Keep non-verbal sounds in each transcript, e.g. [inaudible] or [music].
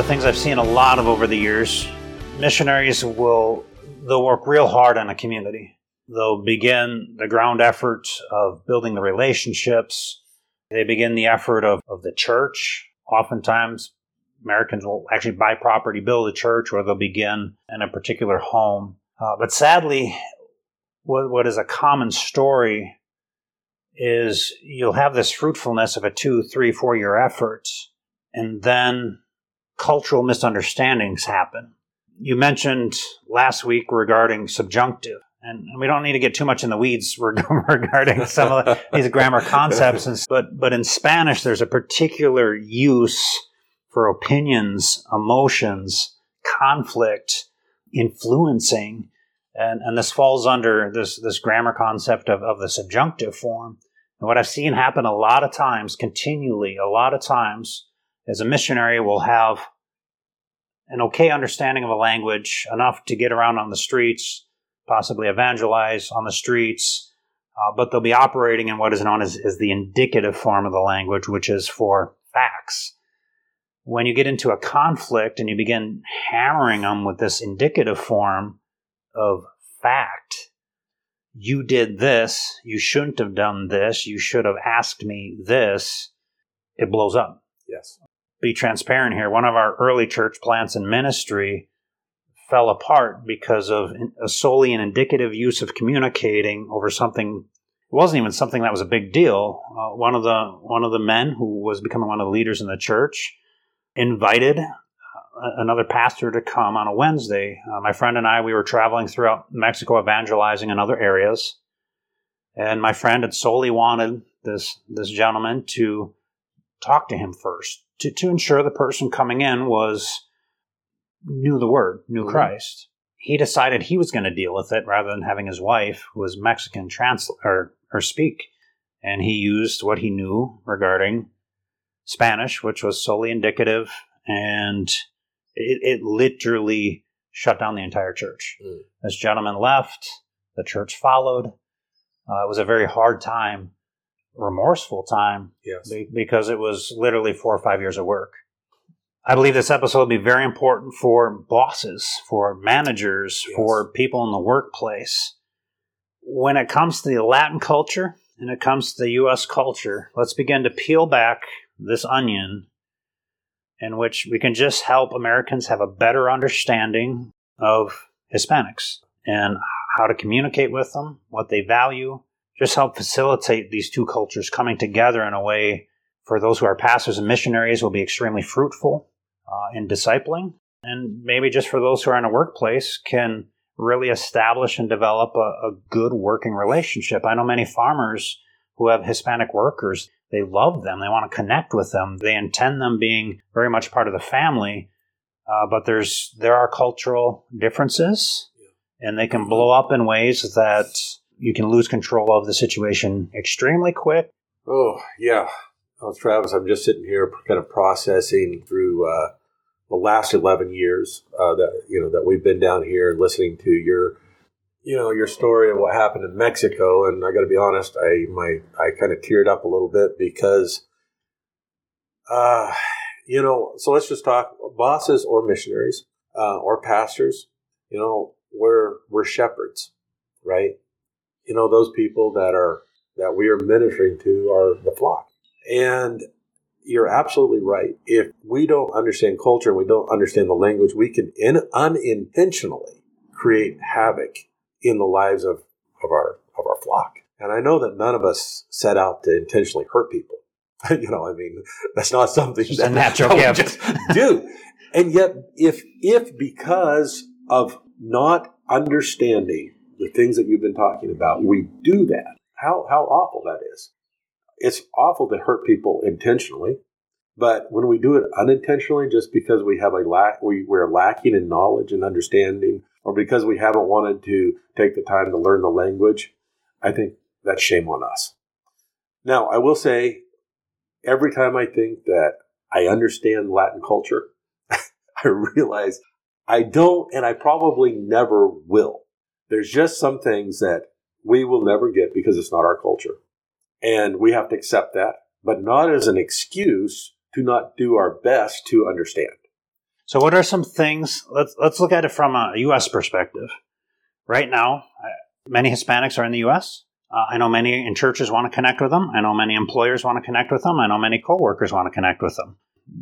the things I've seen a lot of over the years. Missionaries will they'll work real hard on a community. They'll begin the ground effort of building the relationships. They begin the effort of, of the church. Oftentimes, Americans will actually buy property, build a church, or they'll begin in a particular home. Uh, but sadly, what, what is a common story is you'll have this fruitfulness of a two, three, four year effort, and then cultural misunderstandings happen. You mentioned last week regarding subjunctive, and we don't need to get too much in the weeds [laughs] regarding some of these grammar concepts, but but in Spanish, there's a particular use for opinions, emotions, conflict, influencing, and, and this falls under this this grammar concept of, of the subjunctive form. And what I've seen happen a lot of times, continually, a lot of times, as a missionary will have an okay understanding of a language, enough to get around on the streets, possibly evangelize on the streets, uh, but they'll be operating in what is known as, as the indicative form of the language, which is for facts. When you get into a conflict and you begin hammering them with this indicative form of fact, you did this, you shouldn't have done this, you should have asked me this, it blows up. Yes. Be transparent here. One of our early church plants and ministry fell apart because of a solely an indicative use of communicating over something. It wasn't even something that was a big deal. Uh, one of the one of the men who was becoming one of the leaders in the church invited another pastor to come on a Wednesday. Uh, my friend and I, we were traveling throughout Mexico evangelizing in other areas. And my friend had solely wanted this, this gentleman to talk to him first to, to ensure the person coming in was knew the word, knew mm-hmm. Christ. He decided he was going to deal with it rather than having his wife, who was Mexican, translate or, or speak. And he used what he knew regarding Spanish, which was solely indicative and it, it literally shut down the entire church. Mm. This gentleman left, the church followed. Uh, it was a very hard time, remorseful time, yes. be, because it was literally four or five years of work. I believe this episode will be very important for bosses, for managers, yes. for people in the workplace. When it comes to the Latin culture and it comes to the U.S. culture, let's begin to peel back this onion in which we can just help Americans have a better understanding of Hispanics and how to communicate with them, what they value, just help facilitate these two cultures coming together in a way for those who are pastors and missionaries will be extremely fruitful uh, in discipling. And maybe just for those who are in a workplace can really establish and develop a, a good working relationship. I know many farmers who have Hispanic workers they love them. They want to connect with them. They intend them being very much part of the family. Uh, but there's there are cultural differences, and they can blow up in ways that you can lose control of the situation extremely quick. Oh yeah, well, Travis, I'm just sitting here kind of processing through uh, the last 11 years uh, that you know that we've been down here and listening to your you know your story of what happened in Mexico, and I got to be honest, I my I kind of teared up a little bit because, uh, you know, so let's just talk bosses or missionaries uh, or pastors. You know, we're we're shepherds, right? You know, those people that are that we are ministering to are the flock, and you're absolutely right. If we don't understand culture and we don't understand the language, we can in, unintentionally create havoc in the lives of, of our of our flock. And I know that none of us set out to intentionally hurt people. [laughs] you know, I mean, that's not something just that, a natural just do. And yet, if if because of not understanding the things that you've been talking about, we do that, how how awful that is. It's awful to hurt people intentionally, but when we do it unintentionally, just because we have a lack, we, we're lacking in knowledge and understanding or because we haven't wanted to take the time to learn the language, I think that's shame on us. Now, I will say, every time I think that I understand Latin culture, [laughs] I realize I don't, and I probably never will. There's just some things that we will never get because it's not our culture. And we have to accept that, but not as an excuse to not do our best to understand. So, what are some things? Let's let's look at it from a U.S. perspective. Right now, many Hispanics are in the U.S. Uh, I know many in churches want to connect with them. I know many employers want to connect with them. I know many coworkers want to connect with them.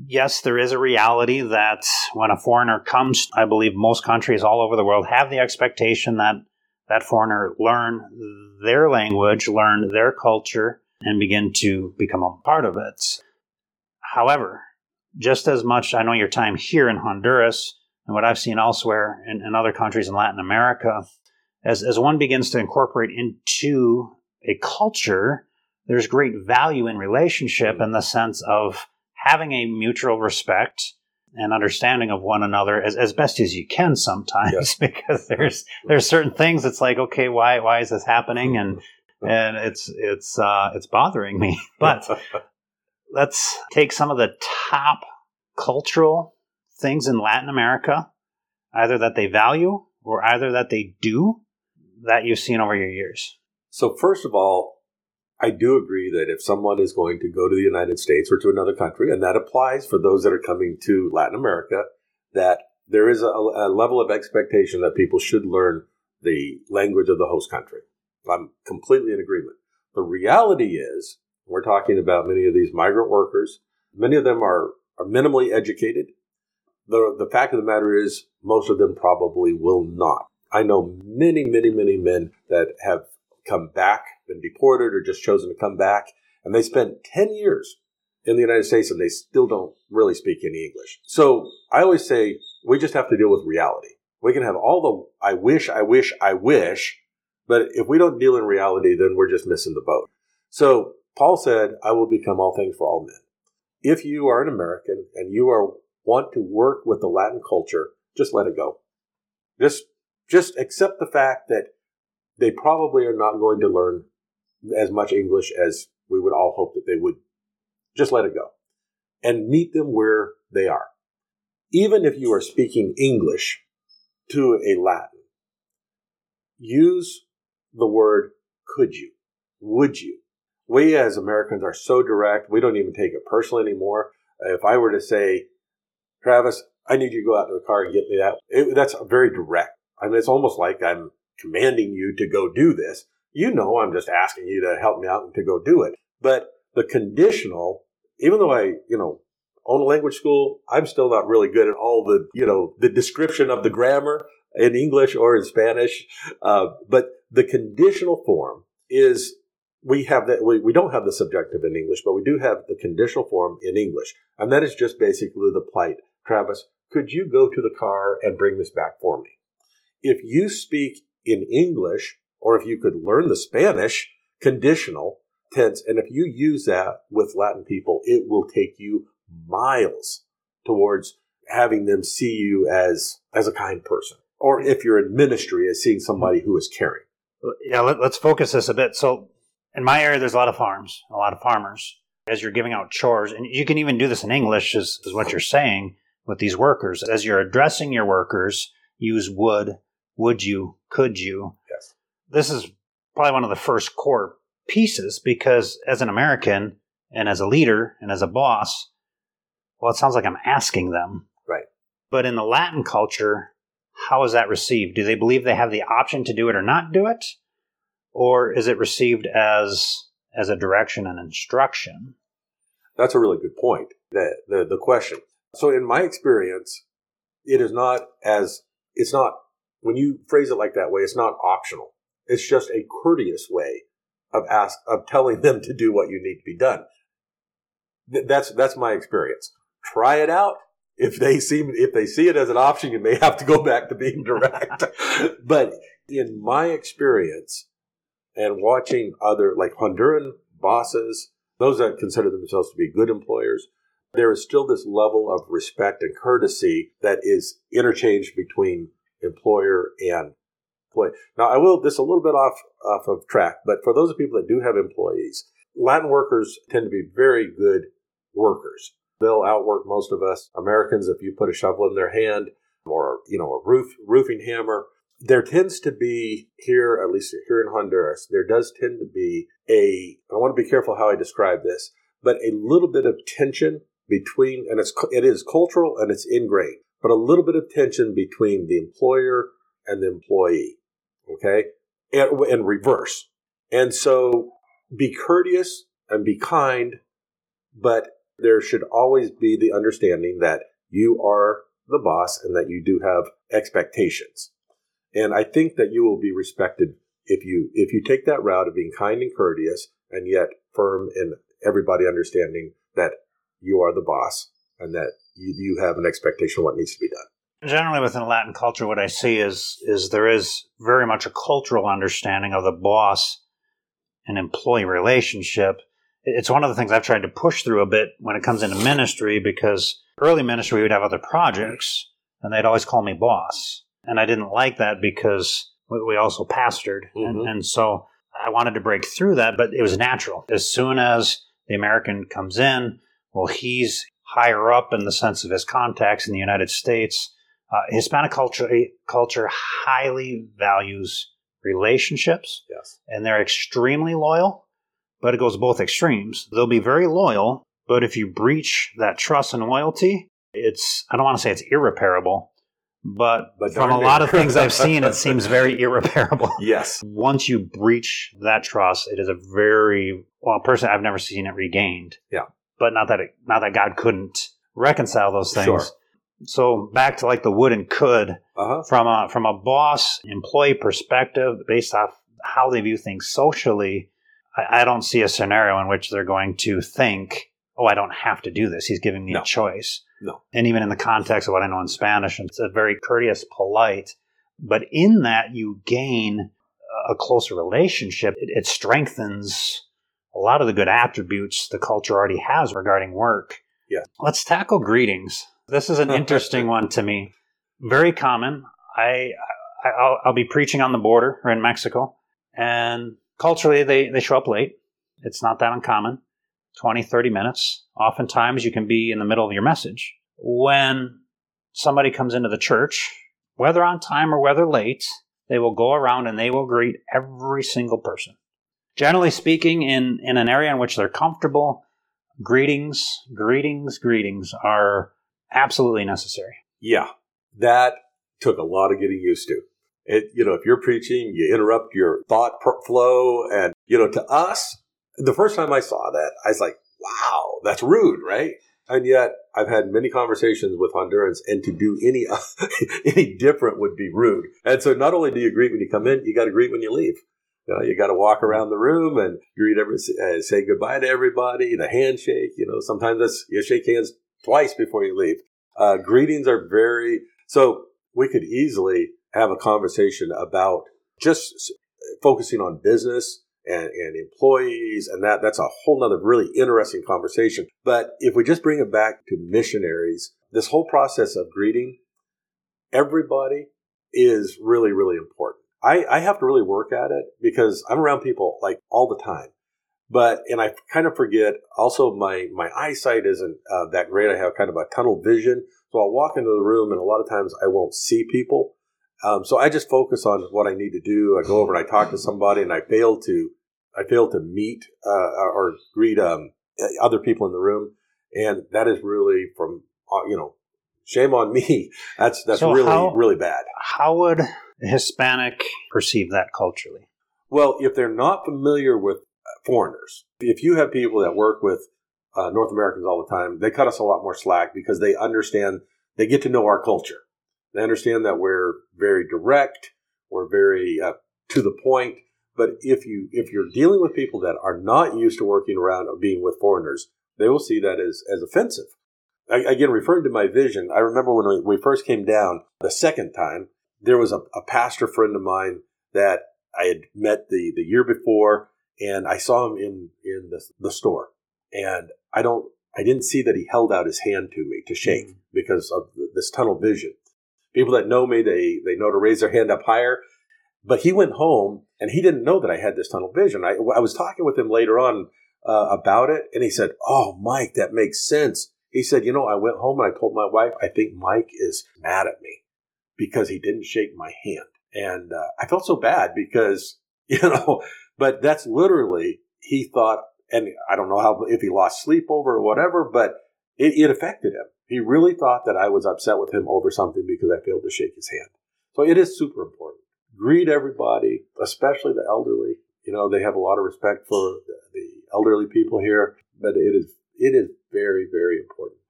Yes, there is a reality that when a foreigner comes, I believe most countries all over the world have the expectation that that foreigner learn their language, learn their culture, and begin to become a part of it. However, just as much, I know your time here in Honduras and what I've seen elsewhere in, in other countries in Latin America, as, as one begins to incorporate into a culture, there's great value in relationship in the sense of having a mutual respect and understanding of one another as, as best as you can sometimes [laughs] because there's there's certain things it's like okay why why is this happening? And [laughs] and it's it's uh, it's bothering me. [laughs] But let's take some of the top cultural things in Latin America, either that they value or either that they do that you've seen over your years? So, first of all, I do agree that if someone is going to go to the United States or to another country, and that applies for those that are coming to Latin America, that there is a, a level of expectation that people should learn the language of the host country. I'm completely in agreement. The reality is, we're talking about many of these migrant workers. Many of them are, are minimally educated. The, the fact of the matter is, most of them probably will not. I know many, many, many men that have come back, been deported, or just chosen to come back, and they spent 10 years in the United States and they still don't really speak any English. So I always say we just have to deal with reality. We can have all the I wish, I wish, I wish, but if we don't deal in reality, then we're just missing the boat. So Paul said, I will become all things for all men. If you are an American and you are want to work with the Latin culture, just let it go. Just just accept the fact that they probably are not going to learn as much English as we would all hope that they would. Just let it go. And meet them where they are. Even if you are speaking English to a Latin, use the word could you, would you, we as Americans are so direct, we don't even take it personally anymore. If I were to say, Travis, I need you to go out to the car and get me that, it, that's very direct. I mean, it's almost like I'm commanding you to go do this. You know, I'm just asking you to help me out and to go do it. But the conditional, even though I, you know, own a language school, I'm still not really good at all the, you know, the description of the grammar in English or in Spanish. Uh, but the conditional form is we have that we, we don't have the subjective in English, but we do have the conditional form in English. And that is just basically the plight. Travis, could you go to the car and bring this back for me? If you speak in English, or if you could learn the Spanish conditional tense, and if you use that with Latin people, it will take you miles towards having them see you as as a kind person. Or if you're in ministry, as seeing somebody who is caring. Yeah, let, us focus this a bit. So in my area, there's a lot of farms, a lot of farmers. As you're giving out chores, and you can even do this in English, is, is what you're saying with these workers. As you're addressing your workers, use would, would you, could you. This is probably one of the first core pieces because as an American and as a leader and as a boss, well, it sounds like I'm asking them. Right. But in the Latin culture, how is that received? Do they believe they have the option to do it or not do it? or is it received as as a direction and instruction? That's a really good point. The, the the question. So in my experience, it is not as it's not when you phrase it like that way, it's not optional. It's just a courteous way of ask of telling them to do what you need to be done. That's that's my experience. Try it out. If they seem if they see it as an option, you may have to go back to being direct. [laughs] but in my experience, and watching other like Honduran bosses, those that consider themselves to be good employers, there is still this level of respect and courtesy that is interchanged between employer and employee. Now, I will this a little bit off off of track, but for those people that do have employees, Latin workers tend to be very good workers. They'll outwork most of us Americans if you put a shovel in their hand or you know a roof roofing hammer there tends to be here, at least here in Honduras, there does tend to be a, I want to be careful how I describe this, but a little bit of tension between, and it's, it is cultural and it's ingrained. but a little bit of tension between the employer and the employee. Okay. And, and reverse. And so be courteous and be kind, but there should always be the understanding that you are the boss and that you do have expectations. And I think that you will be respected if you if you take that route of being kind and courteous and yet firm and everybody understanding that you are the boss and that you, you have an expectation of what needs to be done. Generally, within Latin culture, what I see is is there is very much a cultural understanding of the boss and employee relationship. It's one of the things I've tried to push through a bit when it comes into ministry because early ministry we would have other projects and they'd always call me boss, and I didn't like that because we also pastored, mm-hmm. and, and so I wanted to break through that, but it was natural. As soon as the American comes in, well, he's higher up in the sense of his contacts in the United States. Uh, Hispanic culture culture highly values relationships, yes, and they're extremely loyal. But it goes both extremes. They'll be very loyal, but if you breach that trust and loyalty, it's I don't want to say it's irreparable, but, but from a lot of things I've seen, it [laughs] seems very irreparable. Yes. Once you breach that trust, it is a very well, personally, I've never seen it regained. Yeah. But not that it, not that God couldn't reconcile those things. Sure. So back to like the would and could uh-huh. from a from a boss employee perspective, based off how they view things socially, I, I, don't see a scenario in which they're going to think, "Oh, I don't have to do this. He's giving me no. a choice." No. And even in the context of what I know in Spanish, it's a very courteous, polite. But in that, you gain a closer relationship. It, it strengthens a lot of the good attributes the culture already has regarding work. Yeah. Let's tackle greetings. This is an interesting [laughs] one to me. Very common. I, I will be preaching on the border or in Mexico, and culturally they they show up late. It's not that uncommon. 20, 30 minutes. Oftentimes you can be in the middle of your message. When somebody comes into the church, whether on time or whether late, they will go around and they will greet every single person. Generally speaking, in, in an area in which they're comfortable, greetings, greetings, greetings are absolutely necessary. Yeah, that took a lot of getting used to. It, you know, if you're preaching, you interrupt your thought flow, and you know, to us, the first time I saw that, I was like, wow, that's rude, right? And yet I've had many conversations with Hondurans and to do any, [laughs] any different would be rude. And so not only do you greet when you come in, you got to greet when you leave. You know, you got to walk around the room and greet every, uh, say goodbye to everybody, the handshake, you know, sometimes that's, you shake hands twice before you leave. Uh, greetings are very, so we could easily have a conversation about just focusing on business and, and employees and that that's a whole nother really interesting conversation. But if we just bring it back to missionaries this whole process of greeting everybody is really really important. I, I have to really work at it because i'm around people like all the time but and i kind of forget also my my eyesight isn't uh, that great i have kind of a tunnel vision so i'll walk into the room and a lot of times i won't see people um, so I just focus on what I need to do. I go over and I talk to somebody, and I fail to I fail to meet uh, or greet um, other people in the room, and that is really from uh, you know, shame on me. [laughs] That's that's so really how, really bad. How would a Hispanic perceive that culturally? Well, if they're not familiar with foreigners, if you have people that work with uh, North Americans all the time, they cut us a lot more slack because they understand, they get to know our culture. They understand that we're very direct, we're very uh, to the point, but if you if you're dealing with people that are not used to working around or being with foreigners, they will see that as as offensive. I, again, referring to my vision, I remember when we, first came down the second time, there was a, a pastor friend of mine that I had met the the year before, and I saw him in in the, the store, and I don't I didn't see that he held out his hand to me to shake mm-hmm. because of this tunnel vision. People that know me, they they know to raise their hand up higher. But he went home and he didn't know that I had this tunnel vision. I, I was talking with him later on uh, about it, and he said, "Oh, Mike, that makes sense." He said, "You know, I went home and I told my wife I think Mike is mad at me because he didn't shake my hand, and uh, I felt so bad because [laughs] you know, but that's literally he thought, and I don't know how if he lost sleep over or whatever, but it, it affected him He really thought that I was upset with him over something because I failed to shake his hand. So it is super important. Greet everybody, especially the elderly. You know, they have a lot of respect for the elderly people here, but it is it is very very important.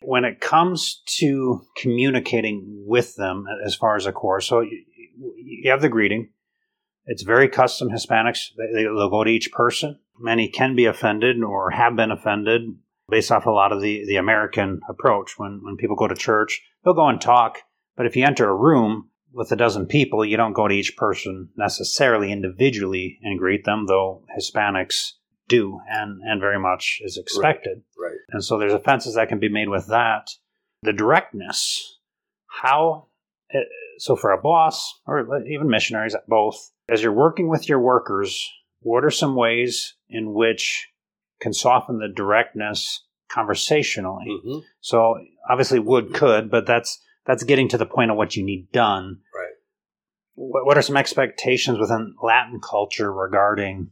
When it comes to communicating with them, as far as a course, so you, you have the greeting. It's very custom Hispanics. They, they'll go to each person. Many can be offended or have been offended based off a lot of the, the American approach. When, when people go to church, they'll go and talk. But if you enter a room with a dozen people, you don't go to each person necessarily individually and greet them, though Hispanics do and, and very much is expected. Right, right. And so there's offenses that can be made with that. The directness, how, eh, so for a boss or even missionaries, both, as you're working with your workers, what are some ways in which can soften the directness conversationally? Mm-hmm. So obviously would could, but that's that's getting to the point of what you need done. Right. What, what are some expectations within Latin culture regarding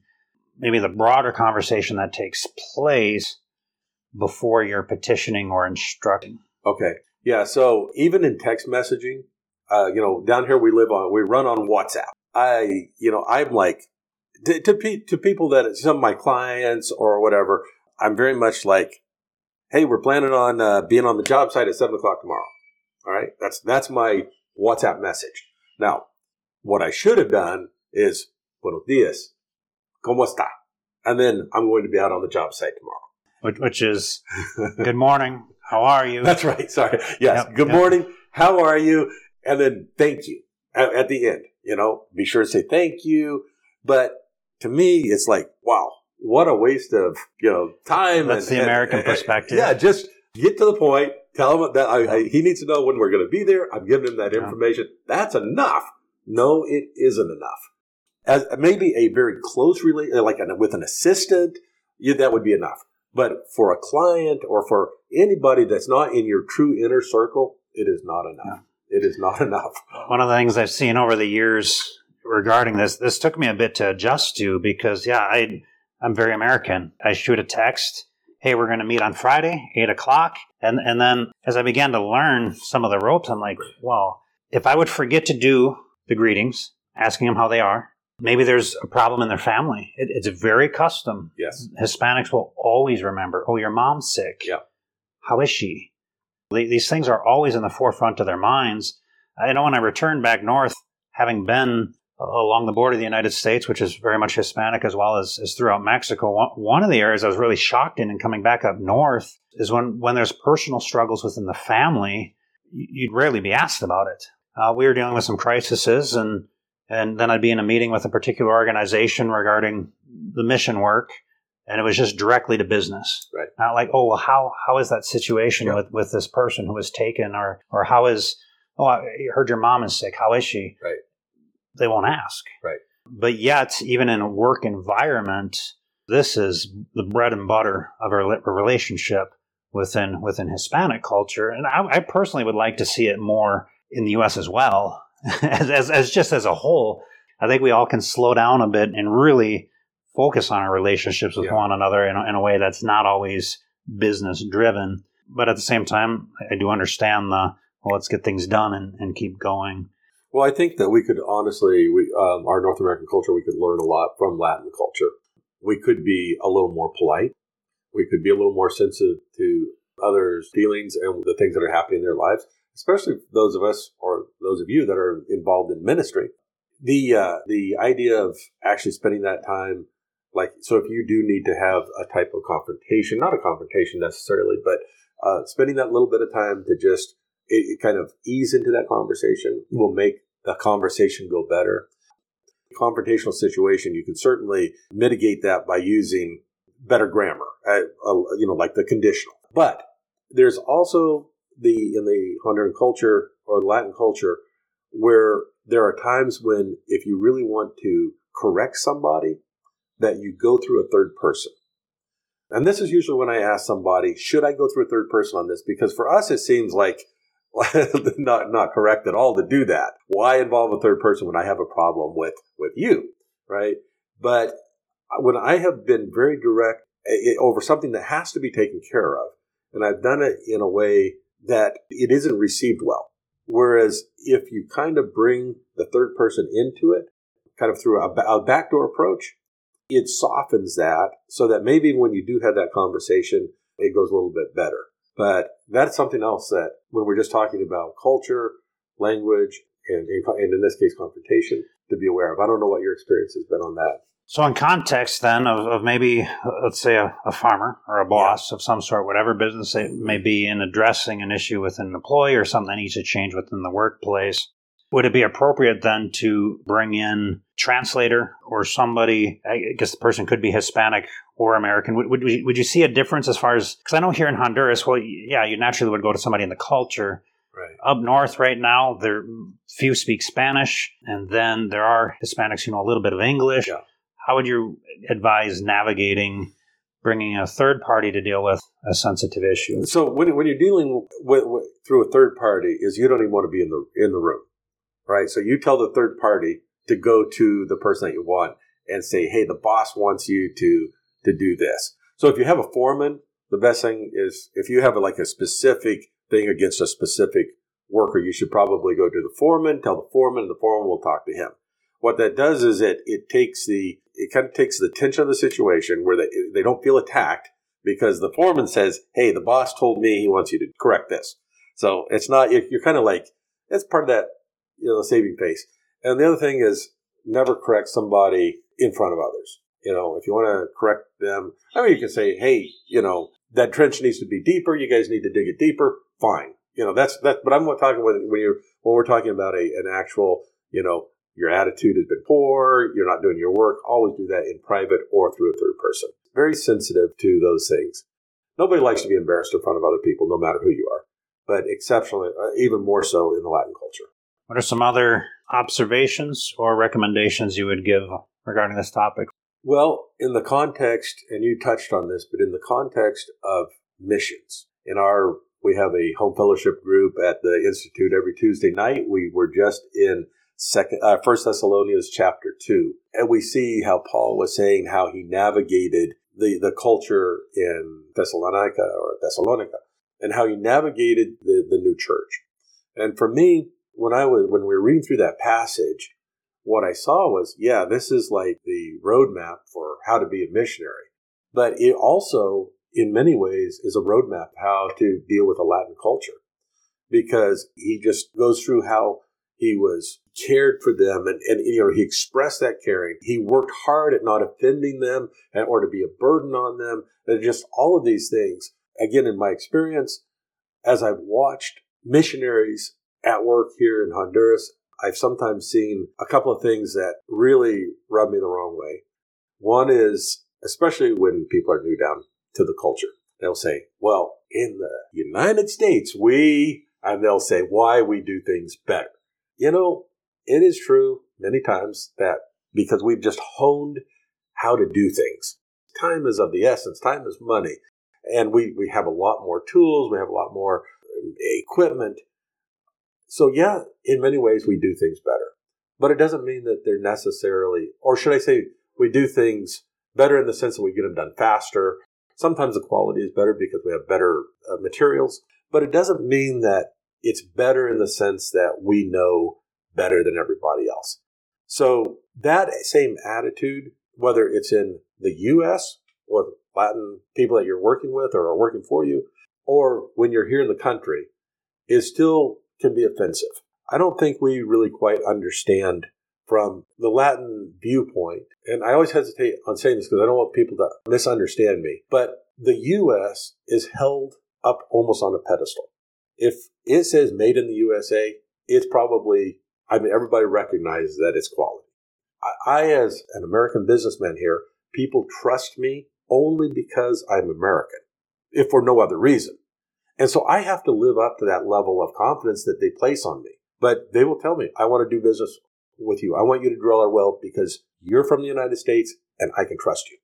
maybe the broader conversation that takes place before you're petitioning or instructing? Okay. Yeah. So even in text messaging, uh, you know, down here we live on, we run on WhatsApp. I, you know, I'm like, to, to, to people that some of my clients or whatever, I'm very much like, hey, we're planning on uh, being on the job site at seven o'clock tomorrow. All right, that's that's my WhatsApp message. Now, what I should have done is buenos dias, cómo está, and then I'm going to be out on the job site tomorrow. Which, which is good morning. How are you? That's right. Sorry. Yes. Yep, good yep. morning. How are you? And then thank you at, at the end. You know, be sure to say thank you. But to me, it's like, wow, what a waste of you know time. That's the American perspective. Yeah, just get to the point. Tell him that I, I, he needs to know when we're going to be there. I'm giving him that information. That's enough. No, it isn't enough. As maybe a very close relation, uh, like an, with an assistant, yeah, that would be enough. But for a client or for anybody that's not in your true inner circle, it is not enough. It is not [laughs] enough. One of the things I've seen over the years regarding this, this took me a bit to adjust to because, yeah, I, I'm very American. I shoot a text, hey, we're going to meet on Friday, 8 o'clock. And, and then as I began to learn some of the ropes, I'm like, well, if I would forget to do the greetings, asking them how they are, maybe there's a problem in their family. It, it's very custom. Yes. Hispanics will always remember, oh, your mom's sick. Yeah. How is she? The- These things are always in the forefront of their minds. I know when I returned back north, having been along the border of the United States, which is very much Hispanic as well as, as throughout Mexico, one, one of the areas I was really shocked in and coming back up north is when, when there's personal struggles within the family, you'd rarely be asked about it. Uh, we were dealing with some crises and and then I'd be in a meeting with a particular organization regarding the mission work, and it was just directly to business. Right. Not like, oh, well, how how is that situation Yeah. with, with this person who was taken, or or how is, oh, I heard your mom is sick. How is she? Right. They won't ask. Right. But yet, even in a work environment, this is the bread and butter of our relationship within within Hispanic culture, and I, I personally would like to see it more in the U.S. as well, [laughs] as, as as just as a whole. I think we all can slow down a bit and really focus on our relationships with Yeah. one another in a, in a way that's not always business driven. But at the same time, I do understand the well, let's get things done and, and keep going. Well, I think that we could honestly, we, um, our North American culture, we could learn a lot from Latin culture. We could be a little more polite. We could be a little more sensitive to others' feelings and the things that are happening in their lives, especially those of us or those of you that are involved in ministry. The uh, the idea of actually spending that time, like, so if you do need to have a type of confrontation, not a confrontation necessarily, but uh, spending that little bit of time to just it, it kind of ease into that conversation will make the conversation go better. Confrontational situation, you can certainly mitigate that by using better grammar, uh, you know, like the conditional. But there's also the in the Honduran culture or Latin culture where there are times when if you really want to correct somebody, that you go through a third person. And this is usually when I ask somebody, should I go through a third person on this? Because for us, it seems like [laughs] not not correct at all to do that. Why involve a third person when I have a problem with with you, right? But when I have been very direct eh, over something that has to be taken care of, and I've done it in a way that it isn't received well. Whereas if you kind of bring the third person into it, kind of through a backdoor approach, it softens that so that maybe when you do have that conversation, it goes a little bit better. But that's something else that when we're just talking about culture, language, and, and in this case, confrontation, to be aware of. I don't know what your experience has been on that. So, in context then of, of maybe, let's say, a, a, farmer or a boss yeah. of some sort, whatever business it may be, in addressing an issue with an employee or something that needs to change within the workplace, would it be appropriate then to bring in translator or somebody? I guess the person could be Hispanic or American. Would would, would you see a difference as far as because I know here in Honduras, well, yeah, you naturally would go to somebody in the culture. Right. Up north, right now, there few speak Spanish, and then there are Hispanics, you know, a little bit of English. Yeah how would you advise navigating bringing a third party to deal with a sensitive issue? So when, when you're dealing with, with, through a third party, is you don't even want to be in the in the room, right? So you tell the third party to go to the person that you want and say, "Hey, the boss wants you to to do this." So if you have a foreman, the best thing is if you have a, like a specific thing against a specific worker, you should probably go to the foreman, tell the foreman, and the foreman will talk to him. What that does is it it takes the it kind of takes the tension of the situation where they, they don't feel attacked because the foreman says, Hey, the boss told me he wants you to correct this. So it's not, you're, you're kind of like, it's part of that, you know, the saving face. And the other thing is never correct somebody in front of others. You know, if you want to correct them, I mean, you can say, Hey, you know, that trench needs to be deeper. You guys need to dig it deeper. Fine. You know, that's, that, but I'm talking when, when you're, when we're talking about a, an actual, you know, your attitude has been poor, you're not doing your work, always do that in private or through a third person. Very sensitive to those things. Nobody likes to be embarrassed in front of other people, no matter who you are, but exceptionally, uh, even more so in the Latin culture. What are some other observations or recommendations you would give regarding this topic? Well, in the context, and you touched on this, but in the context of missions, in our we have a home fellowship group at the institute every Tuesday night. We were just in second uh, first thessalonians chapter 2 and we see how paul was saying how he navigated the, the culture in thessalonica or thessalonica and how he navigated the, the new church and for me when i was when we were reading through that passage what i saw was yeah this is like the roadmap for how to be a missionary. But it also in many ways is a roadmap how to deal with a latin culture. Because he just goes through how he was cared for them and, and you know he expressed that caring. He worked hard at not offending them and, or to be a burden on them. And just all of these things. Again in my experience as i've watched missionaries at work here in honduras i've sometimes seen a couple of things that really rub me the wrong way one is especially when people are new down to the culture they'll say well in the united states we and they'll say why we do things better you know, it is true many times that because we've just honed how to do things. Time is of the essence, time is money. And we, we have a lot more tools, we have a lot more um, equipment. So, yeah, in many ways, we do things better. But it doesn't mean that they're necessarily, or should I say, we do things better in the sense that we get them done faster. Sometimes the quality is better because we have better uh, materials, but it doesn't mean that it's better in the sense that we know better than everybody else. So that same attitude, whether it's in the U.S. or Latin people that you're working with or are working for you, or when you're here in the country, is still can be offensive. I don't think we really quite understand from the Latin viewpoint, and I always hesitate on saying this because I don't want people to misunderstand me, but the U.S. is held up almost on a pedestal. If it says made in the USA, it's probably, I mean, everybody recognizes that it's quality. I, I, as an American businessman here, people trust me only because I'm American, if for no other reason. And so I have to live up to that level of confidence that they place on me. But they will tell me, I want to do business with you. I want you to drill our well because you're from the United States and I can trust you.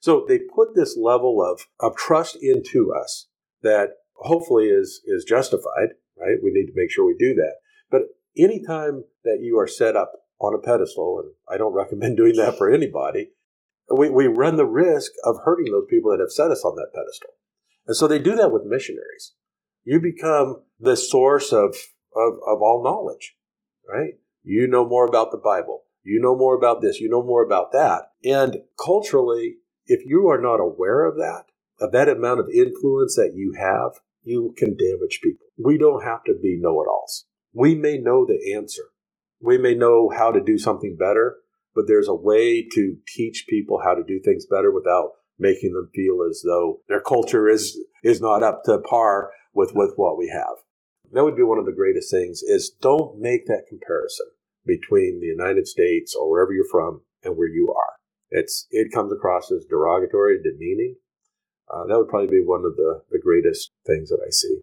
So they put this level of, of trust into us that hopefully is is justified, right? We need to make sure we do that. But anytime that you are set up on a pedestal, and I don't [laughs] recommend doing that for anybody, we, we run the risk of hurting those people that have set us on that pedestal. And so they do that with missionaries. You become the source of, of, of all knowledge, right? You know more about the Bible. You know more about this. You know more about that. And culturally, if you are not aware of that, of that amount of influence that you have, you can damage people. We don't have to be know it alls. We may know the answer. We may know how to do something better, but there's a way to teach people how to do things better without making them feel as though their culture is is not up to par with with what we have. That would be one of the greatest things is don't make that comparison between the United States or wherever you're from and where you are. It's it comes across as derogatory, demeaning. Uh, that would probably be one of the, the greatest things that I see.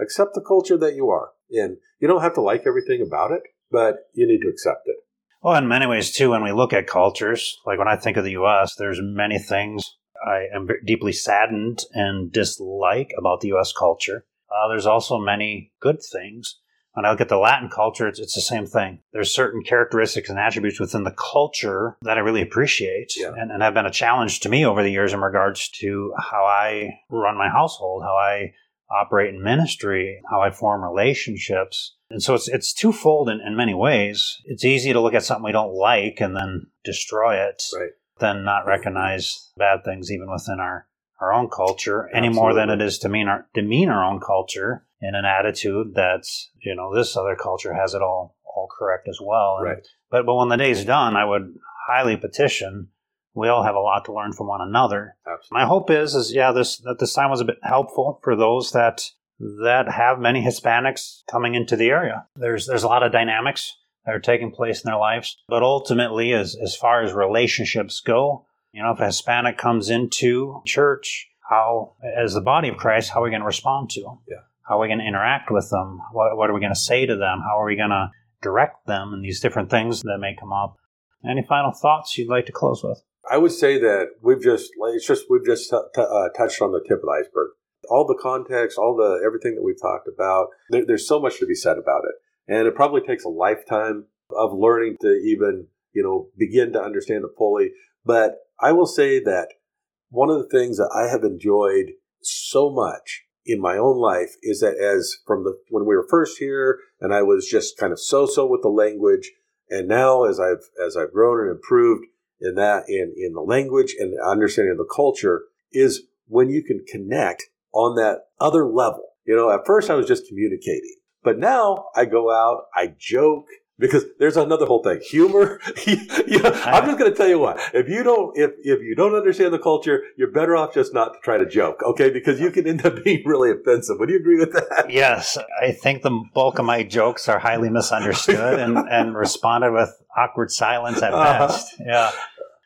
Accept the culture that you are in. You don't have to like everything about it, but you need to accept it. Well, in many ways, too, when we look at cultures, like when I think of the U.S., there's many things I am deeply saddened and dislike about the U.S. culture. Uh, there's also many good things. When I look at the Latin culture, it's, it's, the same thing. There's certain characteristics and attributes within the culture that I really appreciate yeah. and, and have been a challenge to me over the years in regards to how I run my household, how I operate in ministry, how I form relationships. And so it's it's twofold in, in many ways. It's easy to look at something we don't like and then destroy it. Right than not recognize bad things even within our, our own culture any Absolutely. more than it is to mean our, demean our own culture in an attitude that's, you know, this other culture has it all, all correct as well. And, right. But, but when the day's done, I would highly petition we all have a lot to learn from one another. Absolutely. My hope is, is yeah, this that this time was a bit helpful for those that that have many Hispanics coming into the area. There's there's a lot of dynamics that are taking place in their lives. But ultimately, as, as far as relationships go, you know, if a Hispanic comes into church, how, as the body of Christ, how are we going to respond to them? Yeah. How are we going to interact with them? What, what are we going to say to them? How are we going to direct them and these different things that may come up? Any final thoughts you'd like to close with? I would say that we've just, it's just, we've just t- t- uh, touched on the tip of the iceberg. All the context, all the, everything that we've talked about, there, there's so much to be said about it. And it probably takes a lifetime of learning to even, you know, begin to understand it fully. But I will say that one of the things that I have enjoyed so much in my own life is that as from the when we were first here and I was just kind of so-so with the language and now as I've as I've grown and improved in that in in the language and the understanding of the culture is when you can connect on that other level. You know, at first I was just communicating but now I go out, I joke, because there's another whole thing humor [laughs] you know, i'm just going to tell you what if you don't if, if you don't understand the culture you're better off just not to try to joke okay because you can end up being really offensive would you agree with that yes i think the bulk of my jokes are highly misunderstood and, [laughs] and responded with awkward silence at uh-huh. best yeah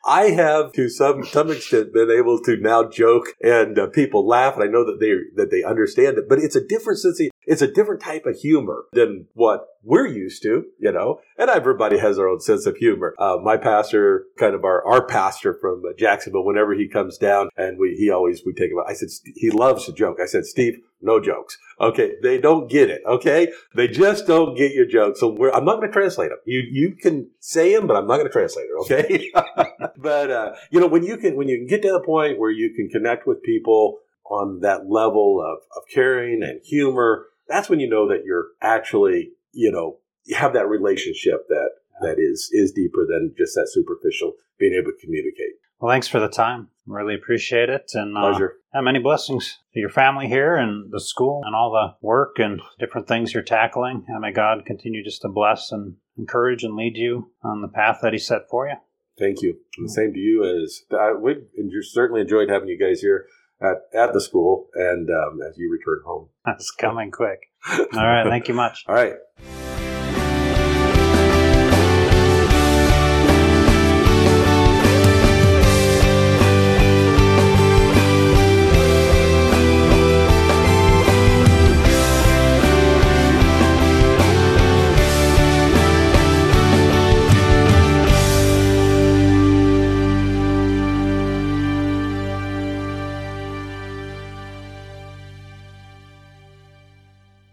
I have, to some some extent, been able to now joke and uh, people laugh, and I know that they that they understand it. But it's a different sense. Of, it's a different type of humor than what we're used to, you know. And everybody has their own sense of humor. Uh, my pastor, kind of our our pastor from uh, Jacksonville, whenever he comes down, and we he always we take him. Out, I said he loves to joke. I said Steve, no jokes. Okay, they don't get it. Okay, they just don't get your jokes. So I'm not going to translate them. You you can say them, but I'm not going to translate it. Okay, [laughs] but uh, you know when you can when you can get to the point where you can connect with people on that level of of caring and humor, that's when you know that you're actually you know you have that relationship that that is is deeper than just that superficial being able to communicate. Well, thanks for the time. Really appreciate it. And uh, pleasure. Uh, many blessings to your family here and the school and all the work and different things you're tackling. And may God continue just to bless and encourage and lead you on the path that He set for you. Thank you. And the same to you as I, we've certainly enjoyed having you guys here at, at the school and um, as you return home. That's coming quick. [laughs] All right. Thank you much. All right.